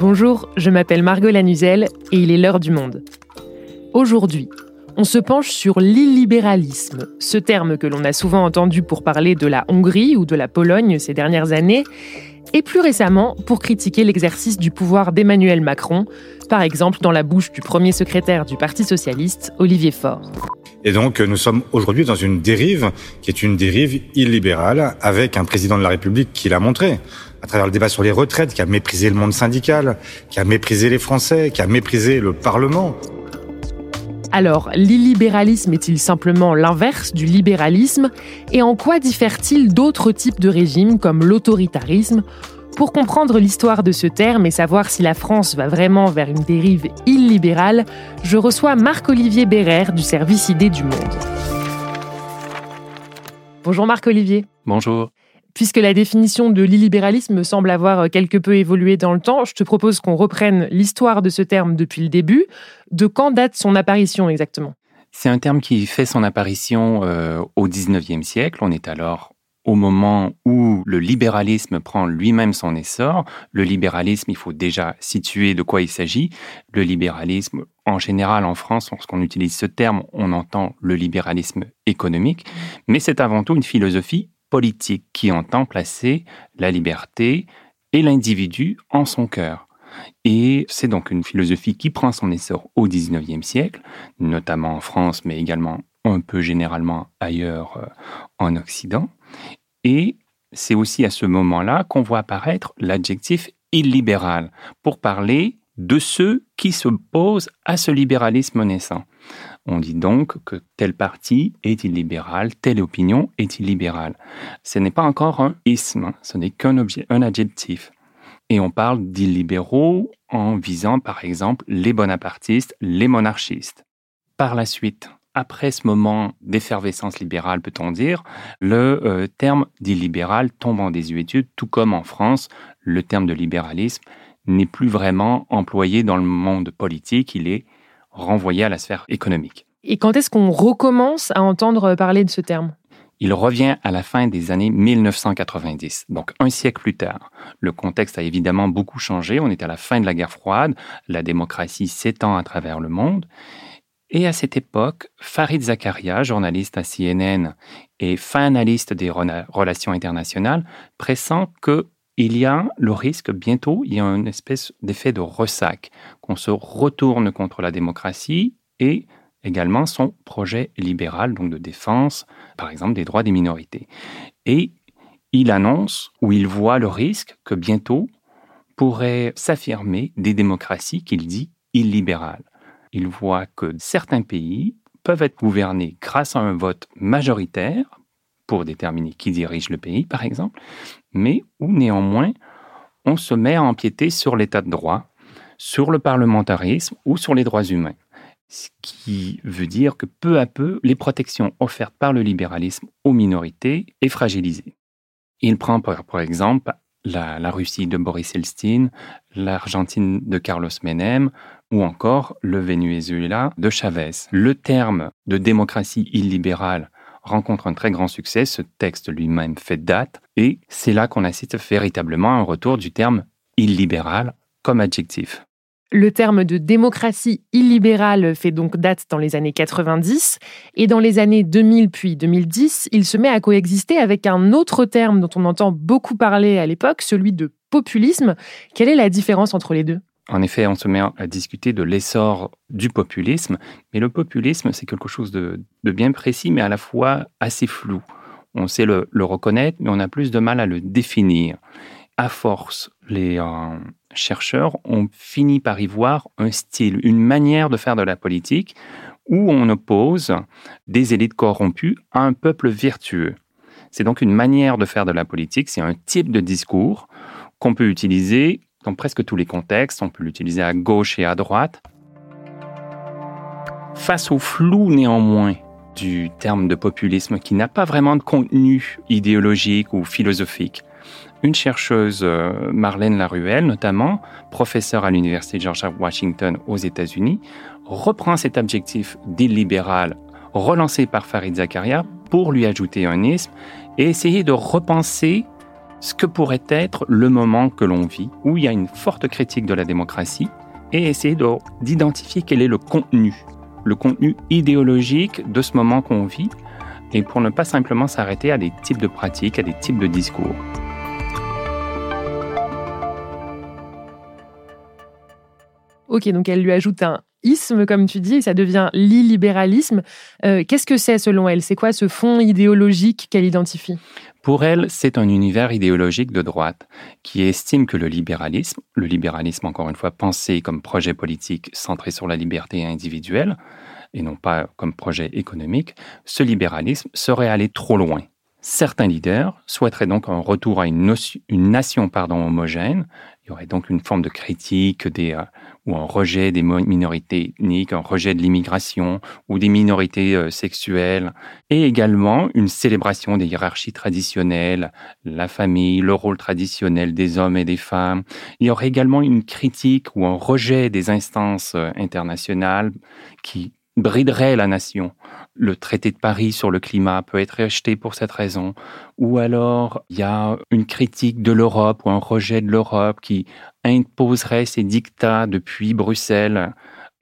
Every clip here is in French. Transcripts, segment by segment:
Bonjour, je m'appelle Margot Lanuzel et il est l'heure du monde. Aujourd'hui, on se penche sur l'illibéralisme, ce terme que l'on a souvent entendu pour parler de la Hongrie ou de la Pologne ces dernières années, et plus récemment pour critiquer l'exercice du pouvoir d'Emmanuel Macron, par exemple dans la bouche du premier secrétaire du Parti socialiste, Olivier Faure. Et donc nous sommes aujourd'hui dans une dérive qui est une dérive illibérale avec un président de la République qui l'a montré à travers le débat sur les retraites, qui a méprisé le monde syndical, qui a méprisé les Français, qui a méprisé le Parlement. Alors, l'illibéralisme est-il simplement l'inverse du libéralisme? Et en quoi diffère-t-il d'autres types de régimes comme l'autoritarisme? Pour comprendre l'histoire de ce terme et savoir si la France va vraiment vers une dérive illibérale, je reçois Marc-Olivier Bérère du service Idées du Monde. Bonjour Marc-Olivier. Bonjour. Puisque la définition de l'illibéralisme semble avoir quelque peu évolué dans le temps, je te propose qu'on reprenne l'histoire de ce terme depuis le début. De quand date son apparition exactement? C'est un terme qui fait son apparition euh, au XIXe siècle. On est alors au moment où le libéralisme prend lui-même son essor. Le libéralisme, il faut déjà situer de quoi il s'agit. Le libéralisme, en général, en France, lorsqu'on utilise ce terme, on entend le libéralisme économique, mais c'est avant tout une philosophie politique qui entend placer la liberté et l'individu en son cœur. Et c'est donc une philosophie qui prend son essor au XIXe siècle, notamment en France, mais également un peu généralement ailleurs euh, en Occident. Et c'est aussi à ce moment-là qu'on voit apparaître l'adjectif illibéral pour parler de ceux qui s'opposent à ce libéralisme naissant. On dit donc que tel parti est illibéral, telle opinion est illibérale. Ce n'est pas encore un isme, ce n'est qu'un un adjectif. Et on parle d'illibéraux en visant par exemple les bonapartistes, les monarchistes. Par la suite, après ce moment d'effervescence libérale, peut-on dire, le euh, terme d'illibéral tombe en désuétude, tout comme en France, le terme de libéralisme n'est plus vraiment employé dans le monde politique, il est renvoyé à la sphère économique. Et quand est-ce qu'on recommence à entendre parler de ce terme? Il revient à la fin des années 1990, donc un siècle plus tard. Le contexte a évidemment beaucoup changé, on est à la fin de la guerre froide, la démocratie s'étend à travers le monde. Et à cette époque, Farid Zakaria, journaliste à CNN et fin analyste des relations internationales, pressent que il y a le risque bientôt, il y a une espèce d'effet de ressac, qu'on se retourne contre la démocratie et également son projet libéral, donc de défense, par exemple, des droits des minorités. Et il annonce ou il voit le risque que bientôt pourraient s'affirmer des démocraties qu'il dit illibérales. Il voit que certains pays peuvent être gouvernés grâce à un vote majoritaire pour déterminer qui dirige le pays, par exemple, mais où néanmoins on se met à empiéter sur l'état de droit, sur le parlementarisme ou sur les droits humains. Ce qui veut dire que peu à peu, les protections offertes par le libéralisme aux minorités est fragilisées. Il prend par, exemple la, la, Russie de Boris Elstine, l'Argentine de Carlos Menem ou encore le Venezuela de Chavez. Le terme de démocratie illibérale rencontre un très grand succès. Ce texte lui-même fait date et c'est là qu'on assiste véritablement à un retour du terme illibéral comme adjectif. Le terme de démocratie illibérale fait donc date dans les années 90 et dans les années 2000 puis 2010, il se met à coexister avec un autre terme dont on entend beaucoup parler à l'époque, celui de populisme. Quelle est la différence entre les deux? En effet, on se met à discuter de l'essor du populisme, mais le populisme, c'est quelque chose de, bien précis, mais à la fois assez flou. On sait le, reconnaître, mais on a plus de mal à le définir. À force, les euh, chercheurs ont fini par y voir un style, une manière de faire de la politique où on oppose des élites corrompues à un peuple vertueux. C'est donc une manière de faire de la politique, c'est un type de discours qu'on peut utiliser dans presque tous les contextes, on peut l'utiliser à gauche et à droite. Face au flou néanmoins du terme de populisme qui n'a pas vraiment de contenu idéologique ou philosophique, une chercheuse, euh, Marlène Laruelle notamment, professeure à l'Université George Washington aux États-Unis, reprend cet objectif d'illibéral relancé par Farid Zakaria pour lui ajouter un isme et essayer de repenser ce que pourrait être le moment que l'on vit, où il y a une forte critique de la démocratie, et essayer d'identifier quel est le contenu, le contenu idéologique de ce moment qu'on vit, et pour ne pas simplement s'arrêter à des types de pratiques, à des types de discours. Ok, donc elle lui ajoute un isme, comme tu dis, et ça devient l'illibéralisme. Euh, qu'est-ce que c'est selon elle? C'est quoi ce fond idéologique qu'elle identifie? Pour elle, c'est un univers idéologique de droite qui estime que le libéralisme, le libéralisme encore une fois pensé comme projet politique centré sur la liberté individuelle, et non pas comme projet économique, ce libéralisme serait allé trop loin. Certains leaders souhaiteraient donc un retour à une, nation pardon, homogène. Il y aurait donc une forme de critique euh, ou un rejet des minorités ethniques, un rejet de l'immigration ou des minorités euh, sexuelles, et également une célébration des hiérarchies traditionnelles, la famille, le rôle traditionnel des hommes et des femmes. Il y aurait également une critique ou un rejet des instances euh, internationales qui briderait la nation. Le traité de Paris sur le climat peut être rejeté pour cette raison. Ou alors, il y a une critique de l'Europe ou un rejet de l'Europe qui imposerait ses dictats depuis Bruxelles.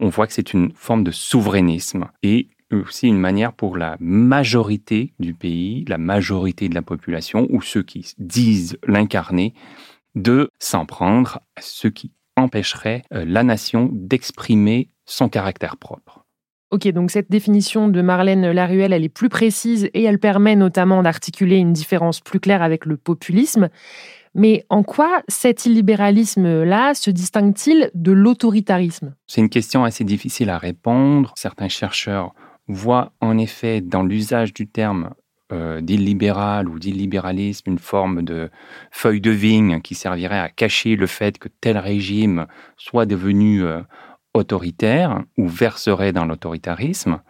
On voit que c'est une forme de souverainisme et aussi une manière pour la majorité du pays, la majorité de la population, ou ceux qui disent l'incarner, de s'en prendre à ce qui empêcherait euh, la nation d'exprimer son caractère propre. Ok, donc cette définition de Marlène Laruelle, elle est plus précise et elle permet notamment d'articuler une différence plus claire avec le populisme. Mais en quoi cet illibéralisme-là se distingue-t-il de l'autoritarisme? C'est une question assez difficile à répondre. Certains chercheurs voient en effet dans l'usage du terme euh, d'illibéral ou d'illibéralisme une forme de feuille de vigne qui servirait à cacher le fait que tel régime soit devenu euh, autoritaire ou verserait dans l'autoritarisme.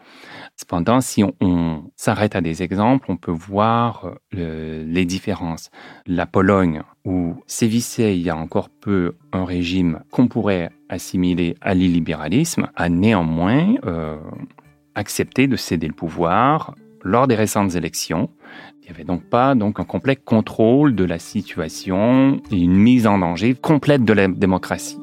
Cependant, si on, s'arrête à des exemples, on peut voir euh, les différences. La Pologne, où sévissait il y a encore peu un régime qu'on pourrait assimiler à l'illibéralisme, a néanmoins euh, accepté de céder le pouvoir lors des récentes élections. Il n'y avait donc pas donc un complet contrôle de la situation et une mise en danger complète de la démocratie.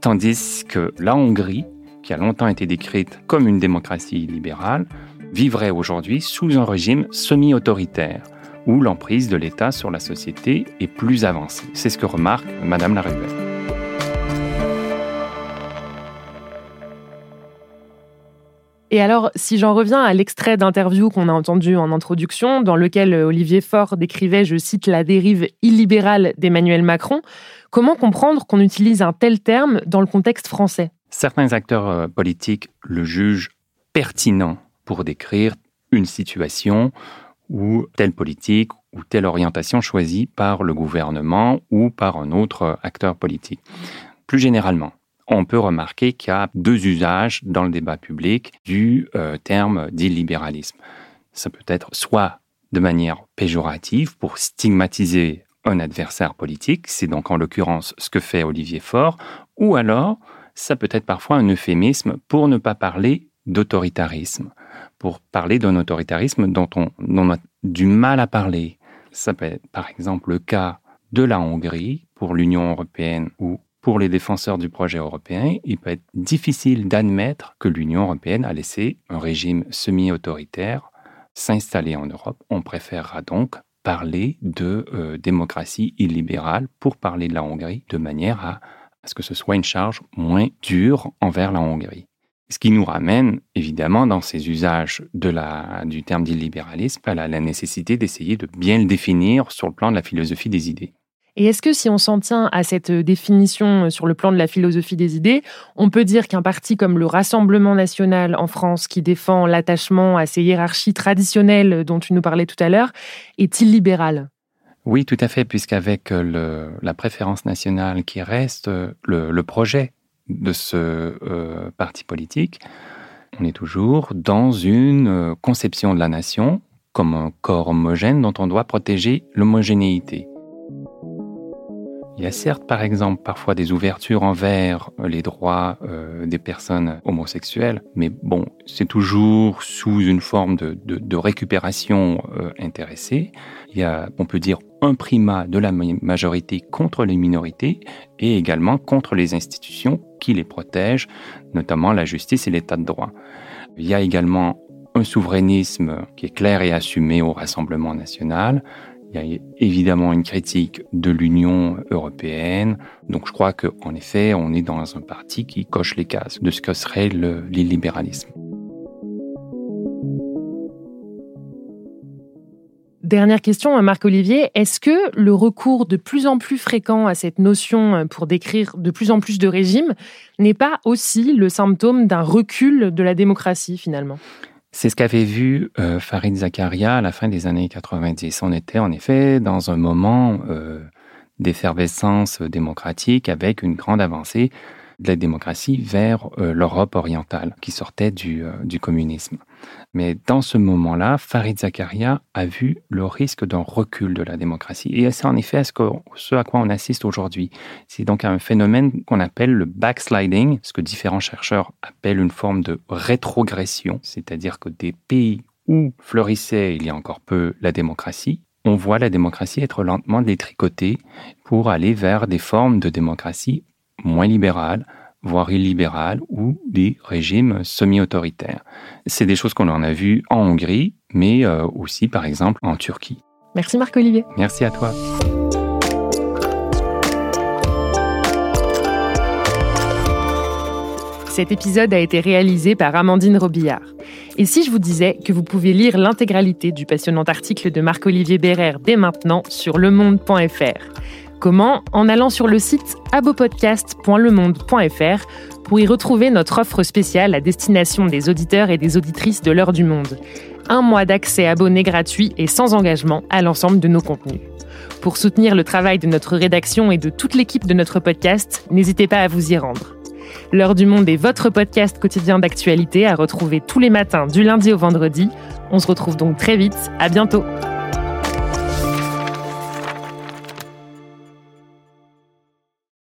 Tandis que la Hongrie, qui a longtemps été décrite comme une démocratie libérale, vivrait aujourd'hui sous un régime semi-autoritaire, où l'emprise de l'État sur la société est plus avancée. C'est ce que remarque Madame Laruelle. Et alors, si j'en reviens à l'extrait d'interview qu'on a entendu en introduction, dans lequel Olivier Faure décrivait, je cite, la dérive illibérale d'Emmanuel Macron, Comment comprendre qu'on utilise un tel terme dans le contexte français? Certains acteurs euh, politiques le jugent pertinent pour décrire une situation ou telle politique ou telle orientation choisie par le gouvernement ou par un autre acteur politique. Plus généralement, on peut remarquer qu'il y a deux usages dans le débat public du euh, terme d'illibéralisme. Ça peut être soit de manière péjorative pour stigmatiser un adversaire politique, c'est donc en l'occurrence ce que fait Olivier Faure, ou alors ça peut être parfois un euphémisme pour ne pas parler d'autoritarisme, pour parler d'un autoritarisme dont on, a du mal à parler. Ça peut être par exemple le cas de la Hongrie pour l'Union européenne ou pour les défenseurs du projet européen, il peut être difficile d'admettre que l'Union européenne a laissé un régime semi-autoritaire s'installer en Europe. On préférera donc parler de euh, démocratie illibérale pour parler de la Hongrie de manière à, ce que ce soit une charge moins dure envers la Hongrie. Ce qui nous ramène évidemment dans ces usages du terme d'illibéralisme à la nécessité d'essayer de bien le définir sur le plan de la philosophie des idées. Et est-ce que si on s'en tient à cette définition sur le plan de la philosophie des idées, on peut dire qu'un parti comme le Rassemblement national en France, qui défend l'attachement à ces hiérarchies traditionnelles dont tu nous parlais tout à l'heure, est illibéral? Oui, tout à fait, puisqu'avec la préférence nationale qui reste le, projet de ce euh, parti politique, on est toujours dans une euh, conception de la nation comme un corps homogène dont on doit protéger l'homogénéité. Il y a certes, par exemple, parfois des ouvertures envers les droits euh, des personnes homosexuelles, mais bon, c'est toujours sous une forme de, de, récupération euh, intéressée. Il y a, on peut dire, un primat de la majorité contre les minorités et également contre les institutions qui les protègent, notamment la justice et l'état de droit. Il y a également un souverainisme qui est clair et assumé au Rassemblement national, il y a évidemment une critique de l'Union européenne. Donc je crois qu'en effet, on est dans un parti qui coche les cases de ce que serait l'illibéralisme. Dernière question, Marc-Olivier. Est-ce que le recours de plus en plus fréquent à cette notion pour décrire de plus en plus de régimes n'est pas aussi le symptôme d'un recul de la démocratie finalement? C'est ce qu'avait vu euh, Farid Zakaria à la fin des années 90. On était en effet dans un moment euh, d'effervescence démocratique avec une grande avancée de la démocratie vers euh, l'Europe orientale qui sortait du, du communisme. Mais dans ce moment-là, Farid Zakaria a vu le risque d'un recul de la démocratie. Et c'est en effet ce, à quoi on assiste aujourd'hui. C'est donc un phénomène qu'on appelle le backsliding, ce que différents chercheurs appellent une forme de rétrogression, c'est-à-dire que des pays où fleurissait il y a encore peu la démocratie, on voit la démocratie être lentement détricotée pour aller vers des formes de démocratie moins libérales, voire illibérales, ou des régimes semi-autoritaires. C'est des choses qu'on en a vues en Hongrie, mais euh, aussi par exemple en Turquie. Merci Marc-Olivier. Merci à toi. Cet épisode a été réalisé par Amandine Robillard. Et si je vous disais que vous pouvez lire l'intégralité du passionnant article de Marc-Olivier Bérère dès maintenant sur lemonde.fr Comment En allant sur le site abopodcast.lemonde.fr pour y retrouver notre offre spéciale à destination des auditeurs et des auditrices de l'heure du monde. Un mois d'accès abonné gratuit et sans engagement à l'ensemble de nos contenus. Pour soutenir le travail de notre rédaction et de toute l'équipe de notre podcast, n'hésitez pas à vous y rendre. L'heure du monde est votre podcast quotidien d'actualité à retrouver tous les matins du lundi au vendredi. On se retrouve donc très vite. À bientôt.